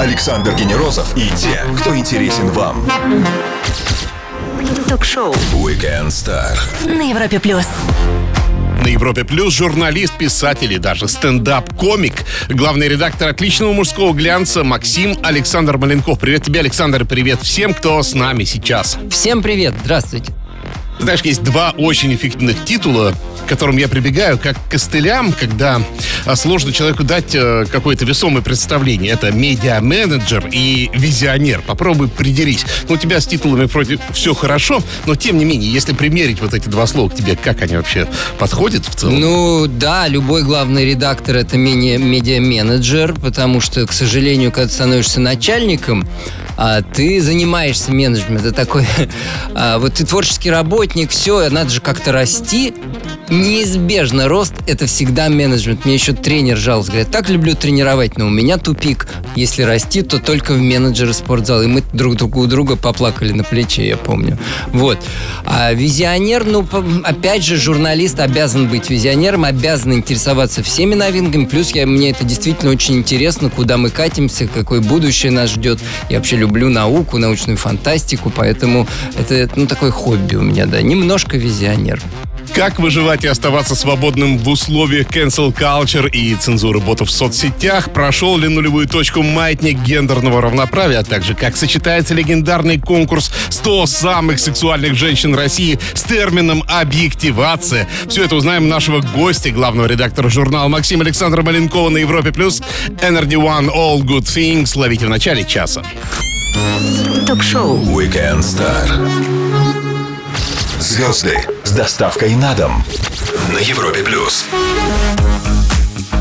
Александр Генерозов и те, кто интересен вам. Ток-шоу Weekend Star. на Европе плюс. На Европе Плюс журналист, писатель и даже стендап-комик. Главный редактор отличного мужского глянца Максим Александр Маленков. Привет тебе, Александр, привет всем, кто с нами сейчас. Всем привет, здравствуйте. Знаешь, есть два очень эффективных титула, к которым я прибегаю как к костылям, когда а, сложно человеку дать э, какое-то весомое представление. Это медиа-менеджер и визионер. Попробуй придерись. Ну, у тебя с титулами вроде все хорошо, но тем не менее, если примерить вот эти два слова к тебе, как они вообще подходят в целом? Ну да, любой главный редактор это медиа-менеджер, потому что, к сожалению, когда ты становишься начальником, а, ты занимаешься менеджментом. Это такой, а, вот ты творческий работник, все, надо же как-то расти. Неизбежно рост – это всегда менеджмент. Мне еще тренер жаловался, говорит, так люблю тренировать, но у меня тупик. Если расти, то только в менеджеры спортзала. И мы друг другу у друга поплакали на плече, я помню. Вот. А визионер, ну, опять же, журналист обязан быть визионером, обязан интересоваться всеми новинками. Плюс я, мне это действительно очень интересно, куда мы катимся, какое будущее нас ждет. Я вообще люблю науку, научную фантастику, поэтому это, ну, такое хобби у меня, да. Немножко визионер. Как выживать и оставаться свободным в условиях cancel culture и цензуры ботов в соцсетях? Прошел ли нулевую точку маятник гендерного равноправия? А также как сочетается легендарный конкурс 100 самых сексуальных женщин России с термином объективация? Все это узнаем у нашего гостя, главного редактора журнала Максима Александра Маленкова на Европе+. плюс Energy One All Good Things. Ловите в начале часа. Ток-шоу Weekend Star. Звезды с доставкой на дом на Европе плюс.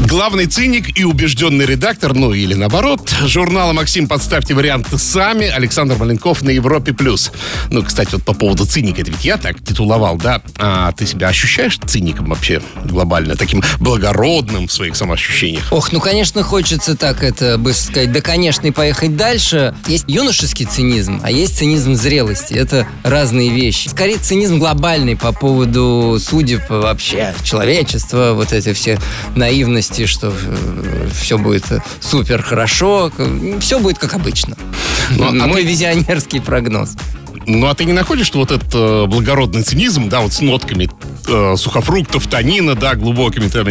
Главный циник и убежденный редактор, ну или наоборот, журнала «Максим, подставьте варианты сами» Александр Маленков на Европе+. плюс. Ну, кстати, вот по поводу циника, это ведь я так титуловал, да? А ты себя ощущаешь циником вообще глобально, таким благородным в своих самоощущениях? Ох, ну, конечно, хочется так это, быстро сказать, да, конечно, и поехать дальше. Есть юношеский цинизм, а есть цинизм зрелости. Это разные вещи. Скорее, цинизм глобальный по поводу судеб вообще, человечества, вот эти все наивности, что все будет супер хорошо, все будет как обычно. Ну, а Мой ты- визионерский прогноз. Ну, а ты не находишь, что вот этот э, благородный цинизм, да, вот с нотками э, сухофруктов, танина, да, глубокими там,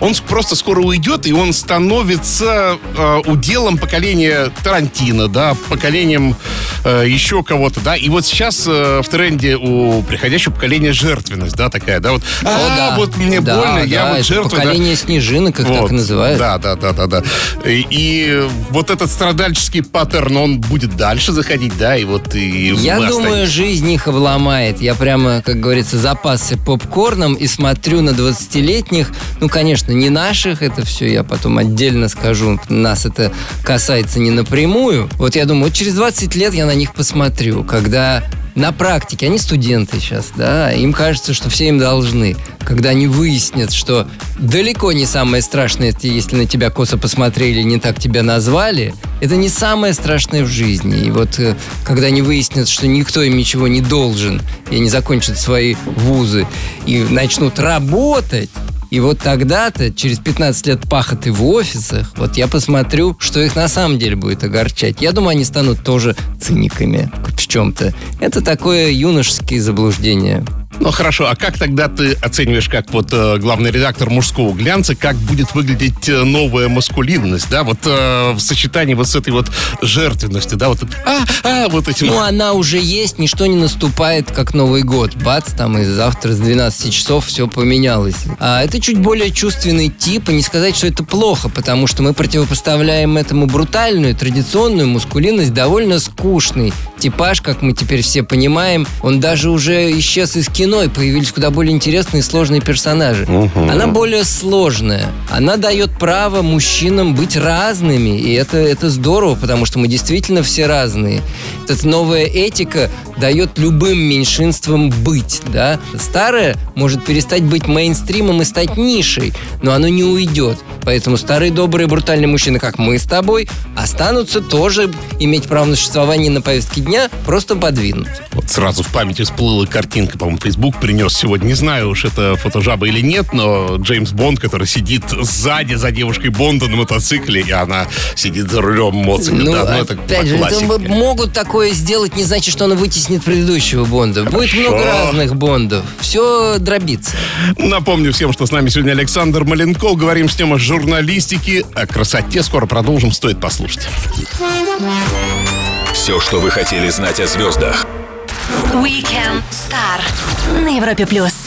он просто скоро уйдет, и он становится э, уделом поколения Тарантино, да, поколением э, еще кого-то, да, и вот сейчас э, в тренде у приходящего поколения жертвенность, да, такая, да, вот, О, а, да. вот мне Да, больно, я да, вот это жертва, да». поколение снежинок, как так Вот. и называют. Да, да, да, да, да. И, и вот этот страдальческий паттерн, он будет дальше заходить, да, и вот и Я думаю, останемся. жизнь их обломает. Я прямо, как говорится, запасся попкорном и смотрю на 20-летних. Ну, конечно, не наших, это все я потом отдельно скажу. Нас это касается не напрямую. Вот я думаю, вот через 20 лет я на них посмотрю, когда на практике, они студенты сейчас, да, им кажется, что все им должны. Когда они выяснят, что далеко не самое страшное, если на тебя косо посмотрели, не так тебя назвали, это не самое страшное в жизни. И вот э, когда они выяснят, что никто им ничего не должен, и они закончат свои вузы и начнут работать, и вот тогда-то, через 15 лет пахоты в офисах, вот я посмотрю, что их на самом деле будет огорчать. Я думаю, они станут тоже циниками в чем-то. Это такое юношеские заблуждения. Ну хорошо, а как тогда ты оцениваешь, как вот э, главный редактор мужского глянца, как будет выглядеть э, новая маскулинность, да, вот э, в сочетании вот с этой вот жертвенностью, да, вот а, а, вот этим. Ну, она уже есть, ничто не наступает, как Новый год. Бац, там и завтра с 12 часов все поменялось. А это чуть более чувственный тип, и не сказать, что это плохо, потому что мы противопоставляем этому брутальную, традиционную мускулинность, довольно скучный типаж, как мы теперь все понимаем. Он даже уже исчез из кино, и появились куда более интересные и сложные персонажи. Она более сложная. Она дает право мужчинам быть разными, и это, это здорово, потому что мы действительно все разные. Эта новая этика дает любым меньшинствам быть, да. Старое может перестать быть мейнстримом и стать нишей, но оно не уйдет. Поэтому старые добрые брутальные мужчины, как мы с тобой, останутся тоже иметь право на существование на повестке дня, просто подвинут. Вот сразу в памяти всплыла картинка, по-моему, Facebook принес сегодня. Не знаю уж, это фотожаба или нет, но Джеймс Бонд, который сидит сзади за девушкой Бонда на мотоцикле, и она сидит за рулем мотоцикла. Ну, да, ну, это опять же, это могут такое сделать, не значит, что он вытеснит предыдущего Бонда. Будет Хорошо. много разных Бондов. Все дробится. Напомню всем, что с нами сегодня Александр Маленков. Говорим с ним о журналистике, о красоте. Скоро продолжим, стоит послушать. Все, что вы хотели знать о звездах. Weekend Star на Европе плюс.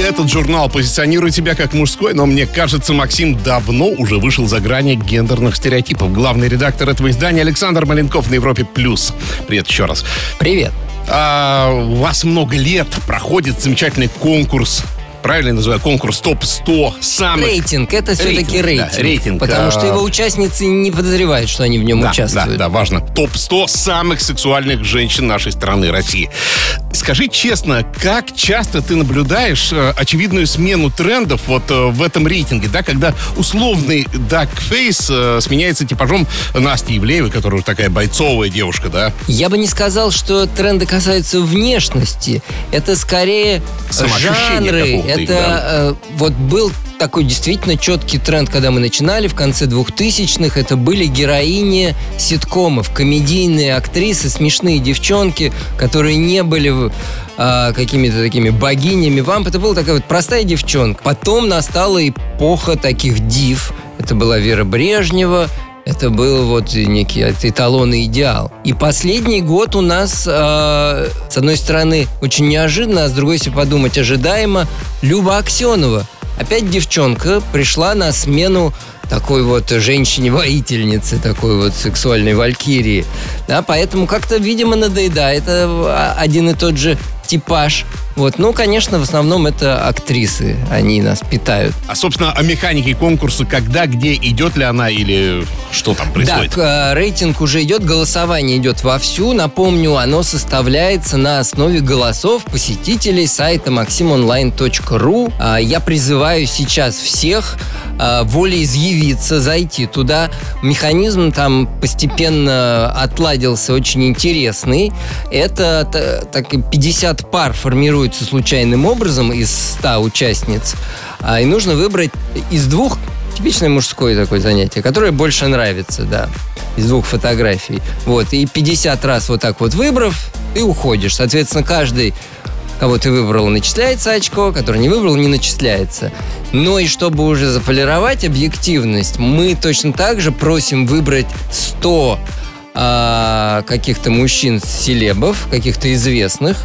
Этот журнал позиционирует себя как мужской, но мне кажется, Максим давно уже вышел за грани гендерных стереотипов. Главный редактор этого издания Александр Маленков на Европе Плюс. Привет еще раз. Привет. А, у вас много лет проходит замечательный конкурс. Правильно называю конкурс ТОП-100 самых... Рейтинг, это все-таки Рейтинг, рейтинг. да, рейтинг, Потому что его участницы не подозревают, что они в нем Да, участвуют. да, да, важно. Топ-100 самых сексуальных женщин нашей страны, России. Скажи честно, как часто ты наблюдаешь э, очевидную смену трендов вот э, в этом рейтинге, да, когда условный дакфейс э, сменяется типажом Насти Ивлеевой, которая такая бойцовая девушка, да? Я бы не сказал, что тренды касаются внешности. Это скорее жанры. Это да. э, вот был такой действительно четкий тренд, когда мы начинали в конце 2000-х. Это были героини ситкомов, комедийные актрисы, смешные девчонки, которые не были э, какими-то такими богинями. Вам это была такая вот простая девчонка. Потом настала эпоха таких див. Это была Вера Брежнева, это был вот некий эталон и идеал. И последний год у нас, э, с одной стороны, очень неожиданно, а с другой, если подумать, ожидаемо, Люба Аксенова. Опять девчонка пришла на смену такой вот женщине-воительнице, такой вот сексуальной валькирии. Да, поэтому как-то, видимо, надоедает это один и тот же типаж. Вот, ну, конечно, в основном это актрисы, они нас питают. А, собственно, о механике конкурса, когда, где, идет ли она или что там происходит? Да, э, рейтинг уже идет, голосование идет вовсю. Напомню, оно составляется на основе голосов посетителей сайта maximonline.ru. А, я призываю сейчас всех а, волеизъявиться, зайти туда. Механизм там постепенно отладился, очень интересный. Это так 50 от пар формируется случайным образом из 100 участниц, а, и нужно выбрать из двух типичное мужское такое занятие, которое больше нравится, да, из двух фотографий. Вот, и 50 раз вот так вот выбрав, ты уходишь. Соответственно, каждый кого ты выбрал, начисляется очко, который не выбрал, не начисляется. Но и чтобы уже заполировать объективность, мы точно так же просим выбрать 100 э, а, каких-то мужчин-селебов, каких-то известных,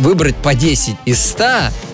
выбрать по 10 из 100,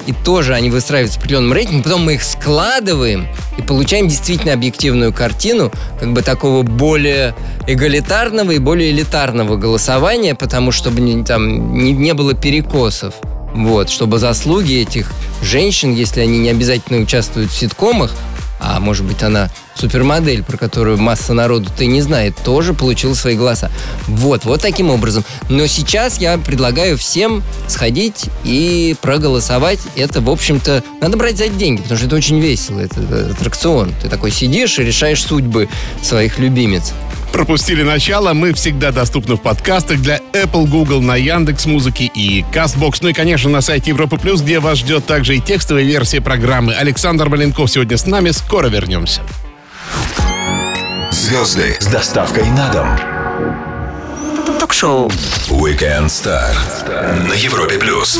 и тоже они выстраиваются в определенном рейтинге, потом мы их складываем и получаем действительно объективную картину, как бы такого более эгалитарного и более элитарного голосования, потому чтобы не, там не, не было перекосов. Вот, чтобы заслуги этих женщин, если они не обязательно участвуют в ситкомах, а может быть она супермодель, про которую масса народу-то и не знает, тоже получила свои голоса. Вот, вот таким образом. Но сейчас я предлагаю всем сходить и проголосовать. Это, в общем-то, надо брать за деньги, потому что это очень весело, это аттракцион. Ты такой сидишь и решаешь судьбы своих любимец. Пропустили начало, мы всегда доступны в подкастах для Apple, Google, на Яндекс Музыки и Castbox. Ну и, конечно, на сайте Европы Плюс, где вас ждет также и текстовая версия программы. Александр Маленков сегодня с нами. Скоро вернемся. Звезды с доставкой на дом. Ток-шоу Weekend Star на Европе Плюс.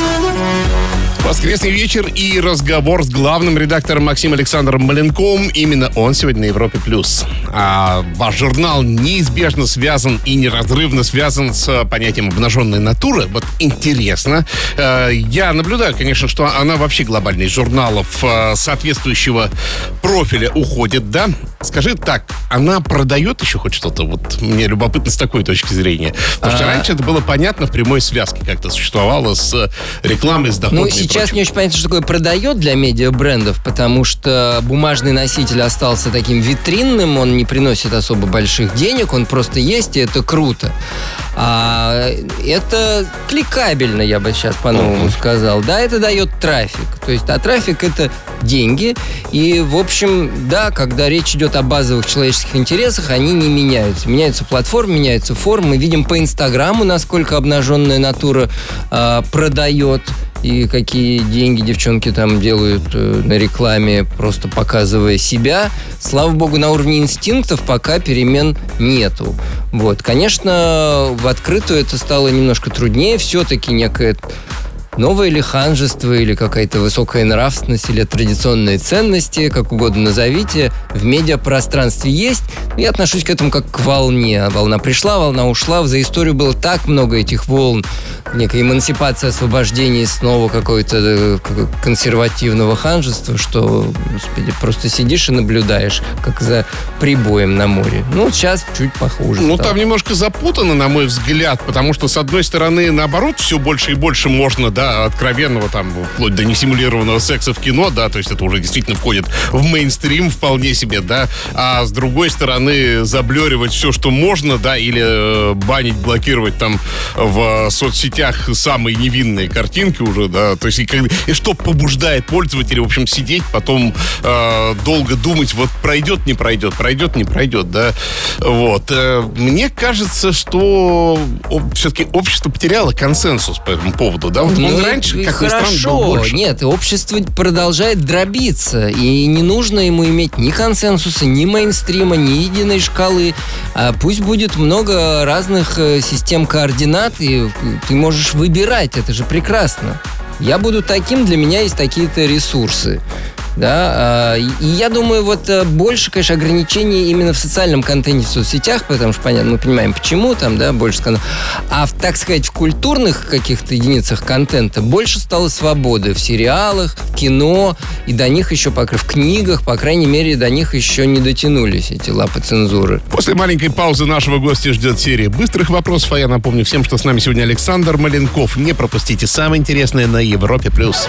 Воскресный вечер и разговор с главным редактором Максимом Александром Маленковым. Именно он сегодня на Европе+. плюс. А ваш журнал неизбежно связан и неразрывно связан с э, понятием обнаженной натуры. Вот интересно. Э, Я наблюдаю, конечно, что она вообще глобальный журналов э, соответствующего профиля уходит, да? Скажи так, она продает еще хоть что-то? Вот мне любопытно с такой точки зрения. Потому что А. раньше это было понятно в прямой связке как-то существовало с э, рекламой, с доходами Ну, сейчас не очень понятно, что такое продает для медиабрендов, потому что бумажный носитель остался таким витринным, он не приносит особо больших денег, он просто есть, и это круто. А это кликабельно, я бы сейчас по-новому сказал. Да, это дает трафик. То есть, а трафик это деньги. И, в общем, да, когда речь идет о базовых человеческих интересах, они не меняются. Меняются платформы, меняются формы. Мы видим по Инстаграму, насколько обнаженная натура э, продает и какие деньги девчонки там делают э, на рекламе, просто показывая себя. Слава богу, на уровне инстинктов пока перемен нету. Вот, конечно, в открытую это стало немножко труднее. Все-таки некое новое ли ханжество, или какая-то высокая нравственность, или традиционные ценности, как угодно назовите, в медиапространстве есть. Я отношусь к этому как к волне. Волна пришла, волна ушла. За историю было так много этих волн некая эмансипация, освобождение снова какой-то э, консервативного ханжества, что, господи, просто сидишь и наблюдаешь, как за прибоем на море. Ну, сейчас чуть похуже. Ну, стало. там немножко запутано, на мой взгляд, потому что, с одной стороны, наоборот, все больше и больше можно, да, откровенного там, вплоть до несимулированного секса в кино, да, то есть это уже действительно входит в мейнстрим вполне себе, да, а с другой стороны, заблеривать все, что можно, да, или э, банить, блокировать там в соцсетях сетях самые невинные картинки уже, да, то есть и, и что побуждает пользователя, в общем, сидеть, потом э, долго думать, вот пройдет, не пройдет, пройдет, не пройдет, да, вот. Э, мне кажется, что все-таки общество потеряло консенсус по этому поводу, да, вот ну, он раньше, как хорошо, больше. нет, общество продолжает дробиться, и не нужно ему иметь ни консенсуса, ни мейнстрима, ни единой шкалы, а пусть будет много разных э, систем координат, и ты можешь выбирать, это же прекрасно. Я буду таким, для меня есть такие-то ресурсы. Да, а, и я думаю, вот э, больше, конечно, ограничений именно в социальном контенте в соцсетях, потому что, понятно, мы понимаем, почему там, да, больше сказано. А, в, так сказать, в культурных каких-то единицах контента больше стало свободы в сериалах, в кино, и до них еще, в книгах, по крайней мере, до них еще не дотянулись эти лапы цензуры. После маленькой паузы нашего гостя ждет серия быстрых вопросов, а я напомню всем, что с нами сегодня Александр Маленков. Не пропустите самое интересное на Европе+. плюс.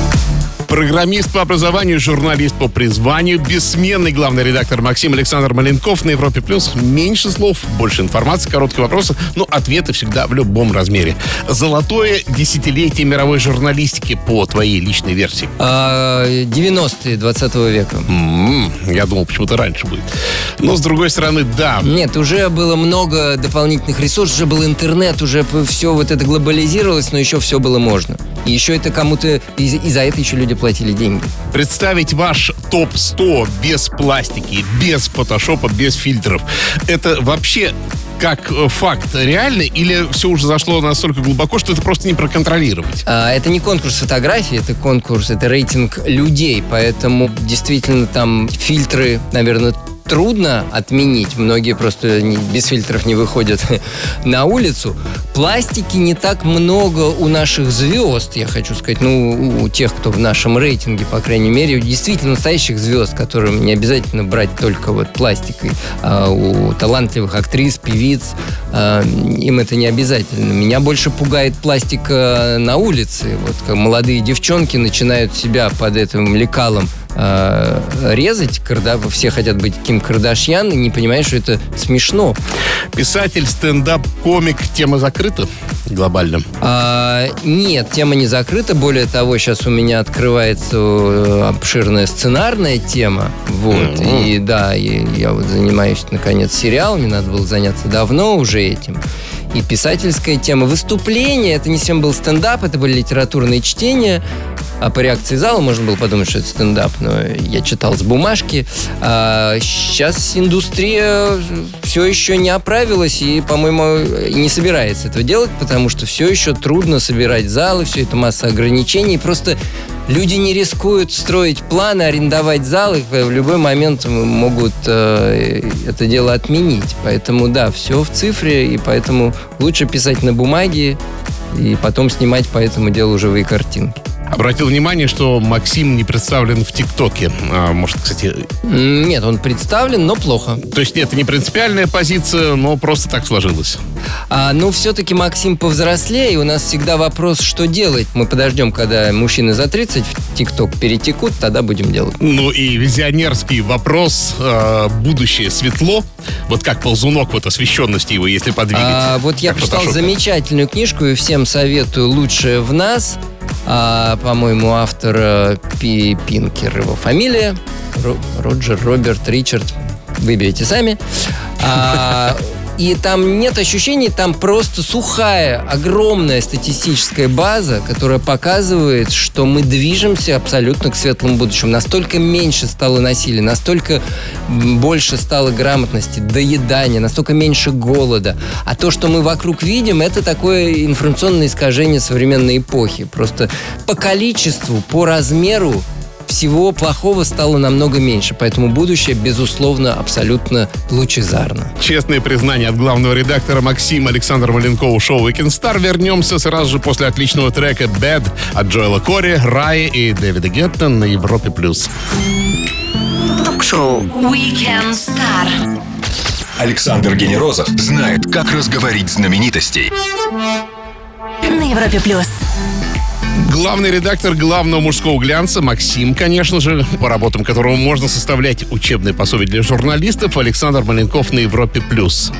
Программист по образованию, журналист по призванию, бессменный главный редактор Максим Александр Маленков на Европе Плюс. Меньше слов, больше информации, короткие вопросы, но ответы всегда в любом размере. Золотое десятилетие мировой журналистики по твоей личной версии. 90-е а, 20 века. М-м, я думал, почему-то раньше будет. Но, с другой стороны, да. Нет, уже было много дополнительных ресурсов, уже был интернет, уже все вот это глобализировалось, но еще все было можно. И еще это кому-то... И, и за это еще люди платили деньги. Представить ваш топ-100 без пластики, без фотошопа, без фильтров. Это вообще как э, факт реальный или все уже зашло настолько глубоко, что это просто не проконтролировать? А, это не конкурс фотографий, это конкурс, это рейтинг людей, поэтому действительно там фильтры, наверное, трудно отменить. Многие просто не, без фильтров не выходят на улицу. Пластики не так много у наших звезд, я хочу сказать. Ну, у тех, кто в нашем рейтинге, по крайней мере, действительно настоящих звезд, которым не обязательно брать только вот пластикой. А у талантливых актрис, певиц, а, им это не обязательно. Меня больше пугает пластика на улице. Вот как молодые девчонки начинают себя под этим лекалом э, резать, когда все хотят быть Ким Кардашьян, и не понимаешь, что это смешно. Писатель, стендап, комик, тема закрыта глобально? А, нет, тема не закрыта. Более того, сейчас у меня открывается э, обширная сценарная тема. Вот. Mm-hmm. И да, и, я вот занимаюсь, наконец, сериалами. Надо было заняться давно уже этим и писательская тема. Выступления, это не всем был стендап, это были литературные чтения. А по реакции зала можно было подумать, что это стендап, но я читал с бумажки. А сейчас индустрия все еще не оправилась и, по-моему, не собирается этого делать, потому что все еще трудно собирать залы, все это масса ограничений. Просто люди не рискуют строить планы, арендовать залы, в любой момент могут э, это дело отменить. Поэтому да, все в цифре, и поэтому лучше писать на бумаге и потом снимать по этому делу живые картинки. Об обратил внимание, что Максим не представлен в ТикТоке. А, может, кстати... Нет, он представлен, но плохо. То есть это не принципиальная позиция, но просто так сложилось. А, ну, все-таки Максим повзрослее, и у нас всегда вопрос, что делать. Мы подождем, когда мужчины за 30 в ТикТок перетекут, тогда будем делать. Ну и визионерский вопрос. Э, будущее светло. Вот как ползунок, вот освещенности его, если подвигать. А, вот я прочитал замечательную книжку и всем советую «Лучшее в нас». А, по-моему, автор э, Пи Пинкер его фамилия. Роджер, Роберт, Ричард. Выберите сами. А, и там нет ощущений, там просто сухая, огромная статистическая база, которая показывает, что мы движемся абсолютно к светлому будущему. Настолько меньше стало насилия, настолько больше стало грамотности, доедания, настолько меньше голода. А то, что мы вокруг видим, это такое информационное искажение современной эпохи. Просто по количеству, по размеру всего плохого стало намного меньше, поэтому будущее, безусловно, абсолютно лучезарно. Честные признания от главного редактора Максима Александра Маленкова шоу Weekend Star. Вернемся сразу же после отличного трека Bad от Джоэла Кори, Раи и Дэвида Гетта на Европе+. плюс. Ток-шоу Weekend Star. Александр Генерозов знает, как разговорить знаменитостей. На Европе+. плюс. Главный редактор главного мужского глянца Максим, конечно же, по работам которого можно составлять учебные пособия для журналистов, Александр Маленков на Европе+. плюс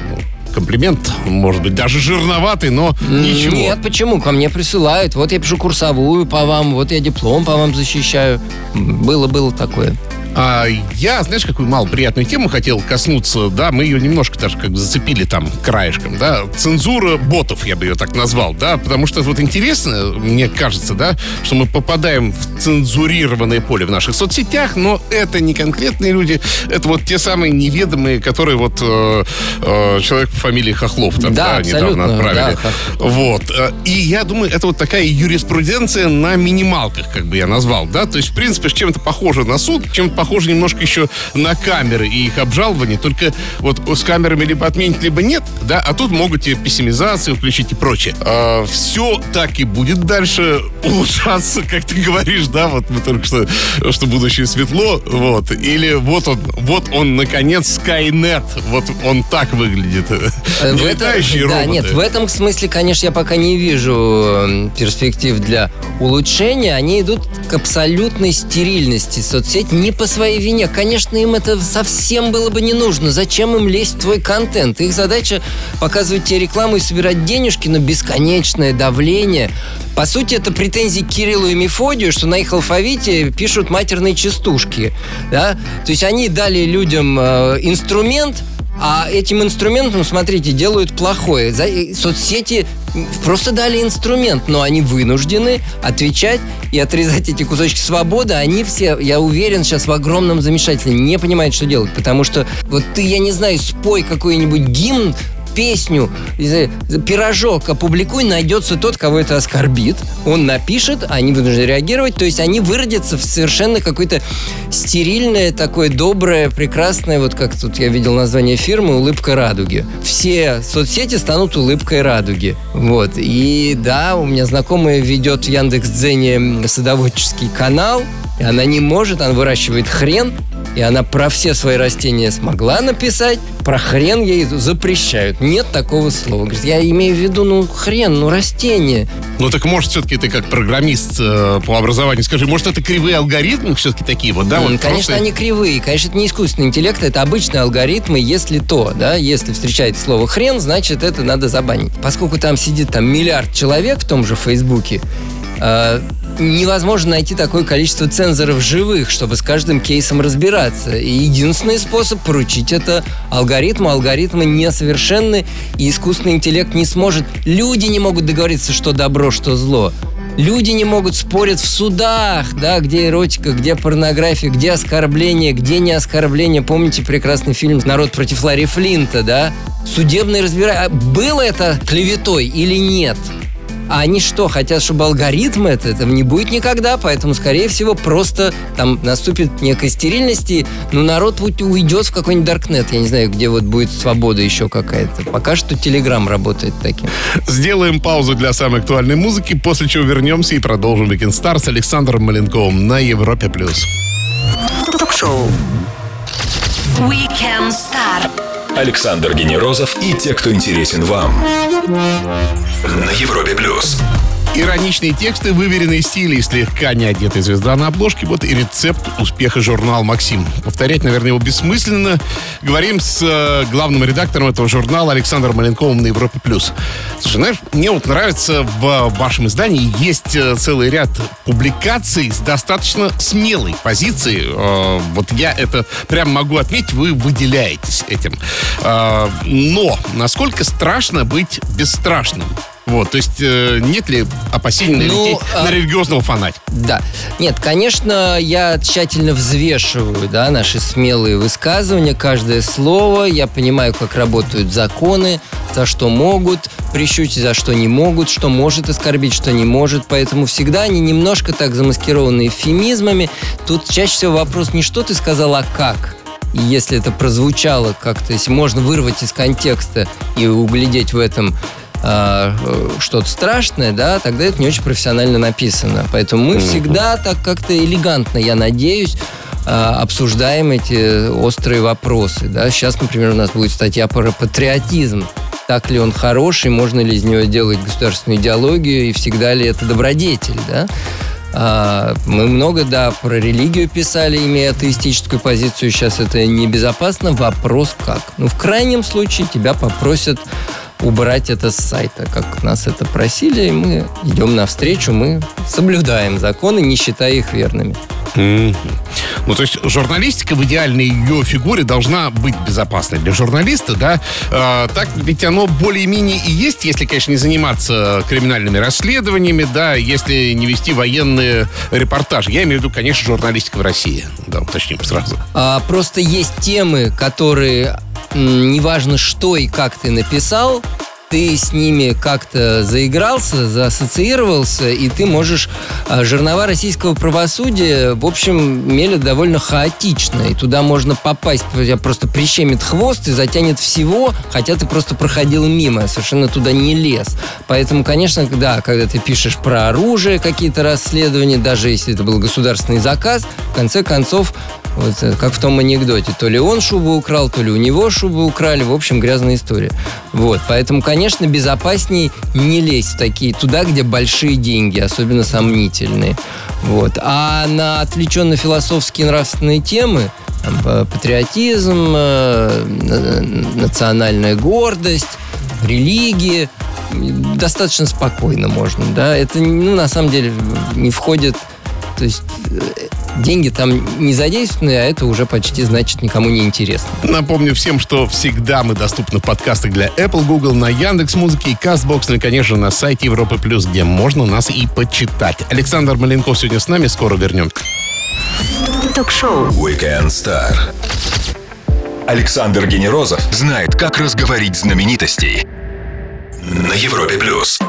комплимент, может быть, даже жирноватый, но ничего. Нет, почему? Ко мне присылают. Вот я пишу курсовую по вам, вот я диплом по вам защищаю. Было-было такое. А я, знаешь, какую малоприятную тему хотел коснуться, да, мы ее немножко даже как бы зацепили там краешком, да, цензура ботов, я бы ее так назвал, да, потому что вот интересно, мне кажется, да, что мы попадаем в цензурированное поле в наших соцсетях, но это не конкретные люди, это вот те самые неведомые, которые вот э, э, человек по фамилии Хохлов там, да, да недавно отправили. Да, вот. Э, и я думаю, это вот такая юриспруденция на минималках, как бы я назвал, да, то есть, в принципе, чем-то похоже на суд, чем-то похоже немножко еще на камеры и их обжалование, только вот с камерами либо отменить, либо нет, да, а тут могут тебе пессимизацию включить и прочее. А, все так и будет дальше улучшаться, как ты говоришь, да, вот мы только что, что будущее светло, вот, или вот он, вот он, наконец, Skynet, вот он так выглядит. Э, в этом, да, нет, в этом смысле, конечно, я пока не вижу эм, перспектив для улучшения, они идут к абсолютной стерильности соцсети не по своей вине. Конечно, им это совсем было бы не нужно. Зачем им лезть в твой контент? Их задача показывать тебе рекламу и собирать денежки, но бесконечное давление. По сути, это претензии Кириллу и Мефодию, что на их алфавите пишут матерные частушки. Да? То есть они дали людям э, инструмент, а этим инструментом, смотрите, делают плохое. Соцсети просто дали инструмент, но они вынуждены отвечать и отрезать эти кусочки свободы. Они все, я уверен, сейчас в огромном замешательстве, не понимают, что делать. Потому что вот ты, я не знаю, спой какой-нибудь гимн песню, пирожок опубликуй, найдется тот, кого это оскорбит. Он напишет, они вынуждены реагировать. То есть они выродятся в совершенно какое-то стерильное, такое доброе, прекрасное, вот как тут я видел название фирмы, «Улыбка радуги». Все соцсети станут «Улыбкой радуги». Вот. И да, у меня знакомая ведет в Яндекс.Дзене садоводческий канал, и она не может, она выращивает хрен, и она про все свои растения смогла написать, про хрен ей запрещают. Нет такого слова. Говорит, я имею в виду, ну, хрен, ну, растение. Ну, так может, все-таки ты как программист э, по образованию скажи, может, это кривые алгоритмы все-таки такие вот, да? Mm, вот конечно, просто... они кривые. Конечно, это не искусственный интеллект, это обычные алгоритмы, если то, да, если встречается слово хрен, значит, это надо забанить. Поскольку там сидит там миллиард человек в том же Фейсбуке, э, невозможно найти такое количество цензоров живых, чтобы с каждым кейсом разбираться. И единственный способ поручить это алгоритму. Алгоритмы несовершенны, и искусственный интеллект не сможет. Люди не могут договориться, что добро, что зло. Люди не могут спорить в судах, да, где эротика, где порнография, где оскорбление, где не оскорбление. Помните прекрасный фильм «Народ против Ларри Флинта», да? Судебный разбирание. Было это клеветой или нет? А они что, хотят, чтобы алгоритм это? Этого не будет никогда, поэтому, скорее всего, просто там наступит некая стерильность, и ну, народ уйдет в какой-нибудь даркнет. Я не знаю, где вот будет свобода еще какая-то. Пока что Телеграм работает таким. Сделаем паузу для самой актуальной музыки, после чего вернемся и продолжим Weekend Star с Александром Маленковым на Европе+. плюс. Ток-шоу. Weekend Star. Александр Генерозов и те, кто интересен вам. На Европе плюс. Ироничные тексты, выверенные стили и слегка не одетая звезда на обложке. Вот и рецепт успеха журнала «Максим». Повторять, наверное, его бессмысленно. Говорим с э, главным редактором этого журнала Александром Маленковым на Европе+. плюс. Слушай, знаешь, мне вот нравится в вашем издании есть э, целый ряд публикаций с достаточно смелой позиции. Э, вот я это прям могу отметить, вы выделяетесь этим. Э, но насколько страшно быть бесстрашным? Вот, то есть э, нет ли опасений Ну, налететь а- на религиозного фанатика? Да. Нет, конечно, я тщательно взвешиваю, да, наши смелые высказывания, каждое слово. Я понимаю, как работают законы, за что могут прищучить, за что не могут, что может оскорбить, что не может. Поэтому всегда они немножко так замаскированы эвфемизмами. Тут чаще всего вопрос не что ты сказал, а как. И если это прозвучало как-то, если можно вырвать из контекста и углядеть в этом э, что-то страшное, да, тогда это не очень профессионально написано. Поэтому мы всегда так как-то элегантно, я надеюсь, а, обсуждаем эти острые вопросы. Да. Сейчас, например, у нас будет статья про патриотизм. Так ли он хороший, можно ли из него делать государственную идеологию, и всегда ли это добродетель, да? А, Мы много, да, про религию писали, имея атеистическую позицию. Сейчас это небезопасно. Вопрос как? Ну, в крайнем случае тебя попросят убрать это с сайта, как нас это просили, и мы идем навстречу, мы соблюдаем законы, не считая их верными. Мгм. Ну, то есть журналистика в идеальной ее фигуре должна быть безопасной для журналиста, да? А, так ведь оно более-менее и есть, если, конечно, не заниматься криминальными расследованиями, да, если не вести военные репортажи. Я имею в виду, конечно, журналистика в России. Да, уточним сразу. А, просто есть темы, которые неважно что и как ты написал, ты с ними как-то заигрался, заассоциировался, и ты можешь... а, Жернова российского правосудия, в общем, мелят довольно хаотично, и туда можно попасть, тебя просто прищемит хвост и затянет всего, хотя ты просто проходил мимо, совершенно туда не лез. Поэтому, конечно, да, когда ты пишешь про оружие, какие-то расследования, даже если это был государственный заказ, в конце концов, вот, э, как в том анекдоте, то ли он шубу украл, то ли у него шубу украли, в общем, грязная история. Вот, поэтому, конечно, безопасней не лезть в такие туда, где большие деньги, особенно сомнительные. Вот. А на отвлеченно-философские нравственные темы, там, э, патриотизм, э, на- национальная гордость, религии, достаточно спокойно можно, да, это, ну, на самом деле, не входит, то есть э, деньги там не задействованы, а это уже почти значит никому не интересно. Напомню всем, что всегда мы доступны в подкастах для Apple, Google, на Яндекс Музыке и Castbox, ну и, конечно, на сайте Европы Плюс, где можно нас и почитать. Александр Маленков сегодня с нами, скоро вернемся. Ток-шоу. Weekend Star. Александр Генерозов знает, как разговорить знаменитостей. На Европе плюс.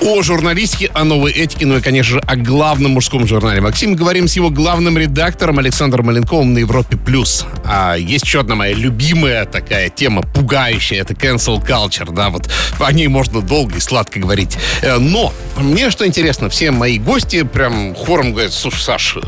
О журналистике, о новой этике, ну и, конечно же, о главном мужском журнале «Максим». Говорим с его главным редактором Александром Маленковым на Европе+. плюс. А есть еще одна моя любимая такая тема, пугающая, это cancel culture, да, вот о ней можно долго и сладко говорить. Э, Но мне что интересно, все мои гости прям хором говорят, слушай, Саш, э,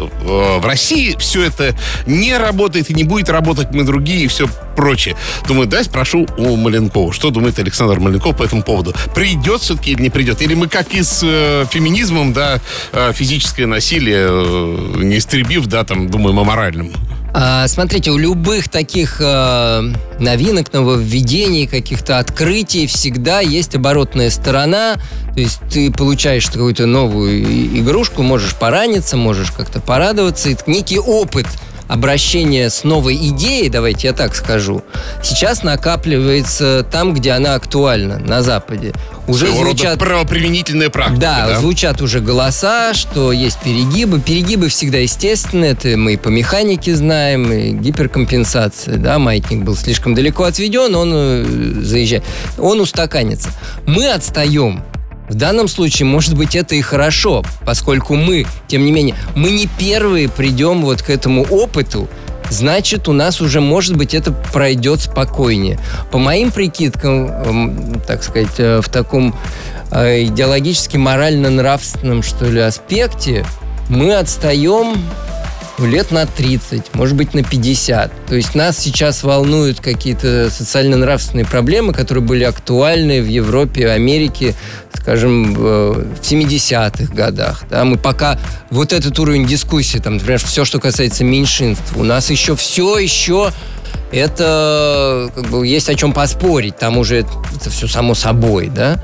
в России все это не работает и не будет работать, мы другие и все прочее. Думаю, дай спрошу у Маленкова, что думает Александр Маленков по этому поводу. Придет все-таки или не придет? Или мы как и с э, феминизмом, да, э, физическое насилие, э, не истребив, да, там, думаем о моральном. А, смотрите, у любых таких э, новинок, нововведений, каких-то открытий всегда есть оборотная сторона. То есть ты получаешь какую-то новую игрушку, можешь пораниться, можешь как-то порадоваться. Это некий опыт обращения с новой идеей, давайте я так скажу, сейчас накапливается там, где она актуальна, на Западе. Уже Своего звучат правоприменительная практика, да, да? звучат уже голоса, что есть перегибы. Перегибы всегда естественны, это мы и по механике знаем, и гиперкомпенсация, да, маятник был слишком далеко отведен, он э, заезжает, он устаканится. Мы отстаем. В данном случае, может быть, это и хорошо, поскольку мы, тем не менее, мы не первые придем вот к этому опыту, значит, у нас уже, может быть, это пройдет спокойнее. По моим прикидкам, эм, так сказать, э, в таком э, идеологически морально-нравственном, что ли, аспекте, мы отстаем лет на 30, может быть, на 50. То есть нас сейчас волнуют какие-то социально-нравственные проблемы, которые были актуальны в Европе, Америке, скажем, в 70-х годах. Да? Мы пока вот этот уровень дискуссии, там, например, все, что касается меньшинств, у нас еще все еще это как бы есть о чем поспорить, там уже это все само собой, да.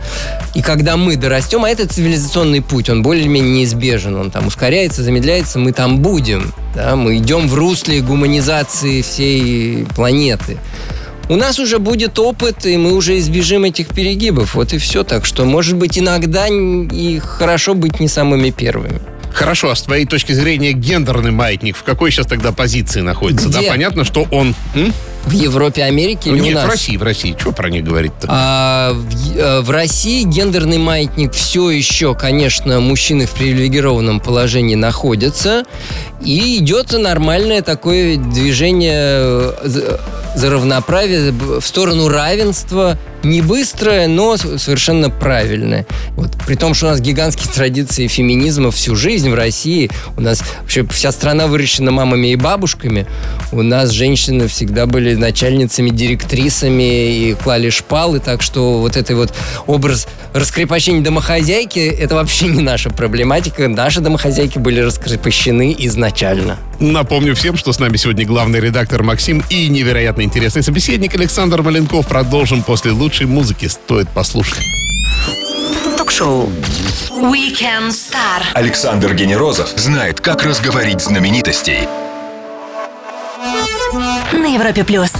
И когда мы дорастем, а это цивилизационный путь, он более-менее неизбежен, он там ускоряется, замедляется, мы там будем, да, мы идем в русле гуманизации всей планеты. У нас уже будет опыт, и мы уже избежим этих перегибов. Вот и все. Так что, может быть, иногда и хорошо быть не самыми первыми. Хорошо, а с твоей точки зрения гендерный маятник в какой сейчас тогда позиции находится? Где? Да, понятно, что он... м? В Европе, Америке или Нет, у нас? в России, в России. Чего про них говорить-то? А, в, э, в России гендерный маятник все еще, конечно, мужчины в привилегированном положении находятся. И идет нормальное такое движение э, за- за равноправие в сторону равенства. Не быстрое, но совершенно правильное. Вот. При том, что у нас гигантские традиции феминизма всю жизнь в России. У нас вообще вся страна выращена мамами и бабушками. У нас женщины всегда были начальницами, директрисами и клали шпалы. Так что вот этот вот образ раскрепощения домохозяйки это вообще не наша проблематика. Наши домохозяйки были раскрепощены изначально. Напомню всем, что с нами сегодня главный редактор Максим и невероятно интересный собеседник Александр Маленков. Продолжим после лучшей музыки. Стоит послушать. Ток-шоу. Weekend Star. Александр Генерозов знает, как разговорить знаменитостей. На Европе плюс.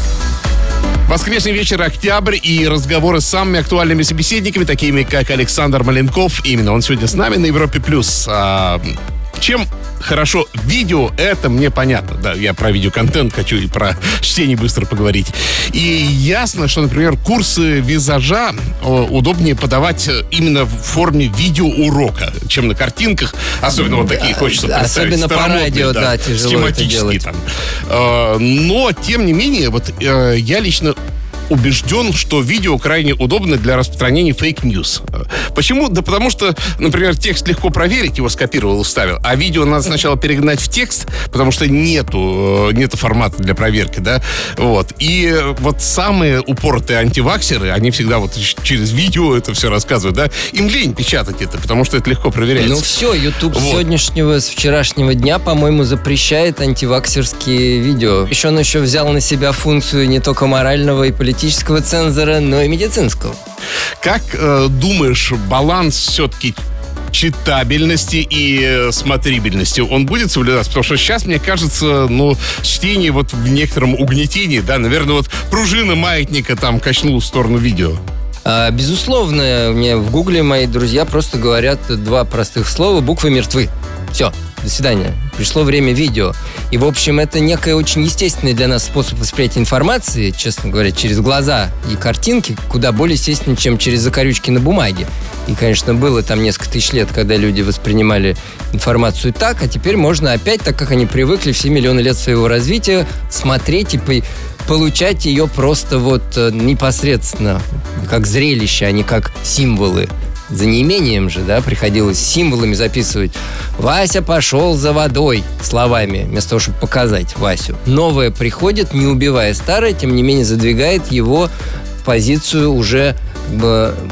Воскресный вечер, октябрь и разговоры с самыми актуальными собеседниками, такими как Александр Маленков. Именно он сегодня с нами на Европе Плюс. А, чем хорошо видео, это мне понятно. Да, я про видеоконтент хочу и про чтение быстро поговорить. И ясно, что, например, курсы визажа о, удобнее подавать э, именно в форме видеоурока, чем на картинках. Особенно вот такие хочется да, представить. особенно по радио, да, тяжело это делать. там. Э, Но, тем не менее, вот э, я лично убежден, что видео крайне удобно для распространения fake news. Почему? Да потому что, например, текст легко проверить, его скопировал и вставил, а видео надо сначала перегнать в текст, потому что нету, э, нету формата для проверки, да, вот. И вот самые упоротые антиваксеры, они всегда вот через видео это все рассказывают, да, им лень печатать это, потому что это легко проверяется. Ну все, YouTube Вот. сегодняшнего, с вчерашнего дня, по-моему, запрещает антиваксерские видео. Еще он еще взял на себя функцию не только морального и политического цензора, но и медицинского. Как э, думаешь, баланс все-таки читабельности и э, смотрибельности, он будет соблюдаться? Потому что сейчас, мне кажется, ну, чтение вот в некотором угнетении, да, наверное, вот пружина маятника там качнула в сторону видео. А, безусловно, мне в Гугле мои друзья просто говорят два простых слова, буквы мертвы. Все, до свидания. Пришло время видео. И, в общем, это некое очень естественный для нас способ восприятия информации, честно говоря, через глаза и картинки, куда более естественно, чем через закорючки на бумаге. И, конечно, было там несколько тысяч лет, когда люди воспринимали информацию так, а теперь можно опять, так как они привыкли все миллионы лет своего развития, смотреть и по- получать ее просто вот э, непосредственно, как зрелище, а не как символы. За неимением же, да, приходилось символами записывать. Вася пошел за водой словами, вместо того, чтобы показать Васю. Новое приходит, не убивая старое, тем не менее задвигает его позицию уже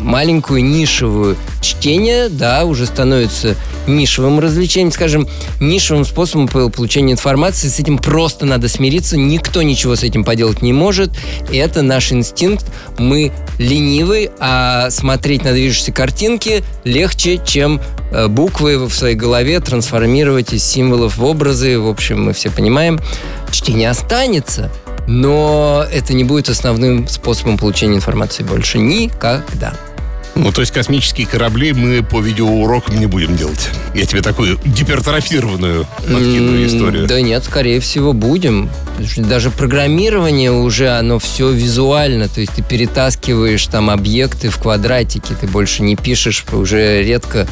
маленькую нишевую. Чтение, да, уже становится нишевым развлечением, скажем, нишевым способом по- получения информации. С этим просто надо смириться. Никто ничего с этим поделать не может. Это наш инстинкт. Мы ленивы, а смотреть на движущиеся картинки легче, чем э, буквы в своей голове трансформировать из символов в образы. В общем, мы все понимаем, чтение останется. Но это не будет основным способом получения информации больше никогда. Ну, то есть космические корабли мы по видеоурокам не будем делать. Я тебе такую гипертрофированную подкидываю историю. Да нет, скорее всего, будем. Даже программирование уже, оно все визуально. То есть ты перетаскиваешь там объекты в квадратики. Ты больше не пишешь, уже редко.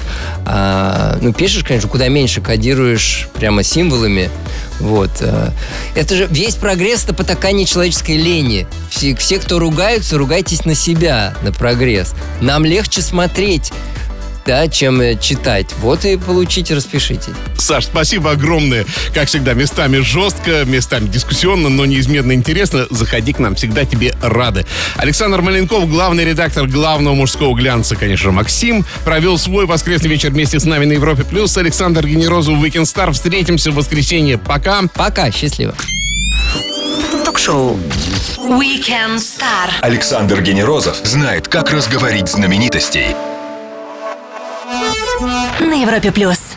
А, ну, пишешь, конечно, куда меньше кодируешь прямо символами. Вот. Э, это же весь прогресс это потакание человеческой лени. Все, все, кто ругаются, ругайтесь на себя, на прогресс. Нам легче смотреть да, чем э, читать. Вот и получите, распишите. Саш, спасибо огромное. Как всегда, местами жестко, местами дискуссионно, но неизменно интересно. Заходи к нам, всегда тебе рады. Александр Маленков, главный редактор главного мужского глянца, конечно же, Максим, провел свой воскресный вечер вместе с нами на Европе+. плюс. Александр Генерозов, Weekend Star. Встретимся в воскресенье. Пока. Пока, счастливо. Ток-шоу Weekend Star. Александр Генерозов знает, как разговорить знаменитостей. На Европе плюс.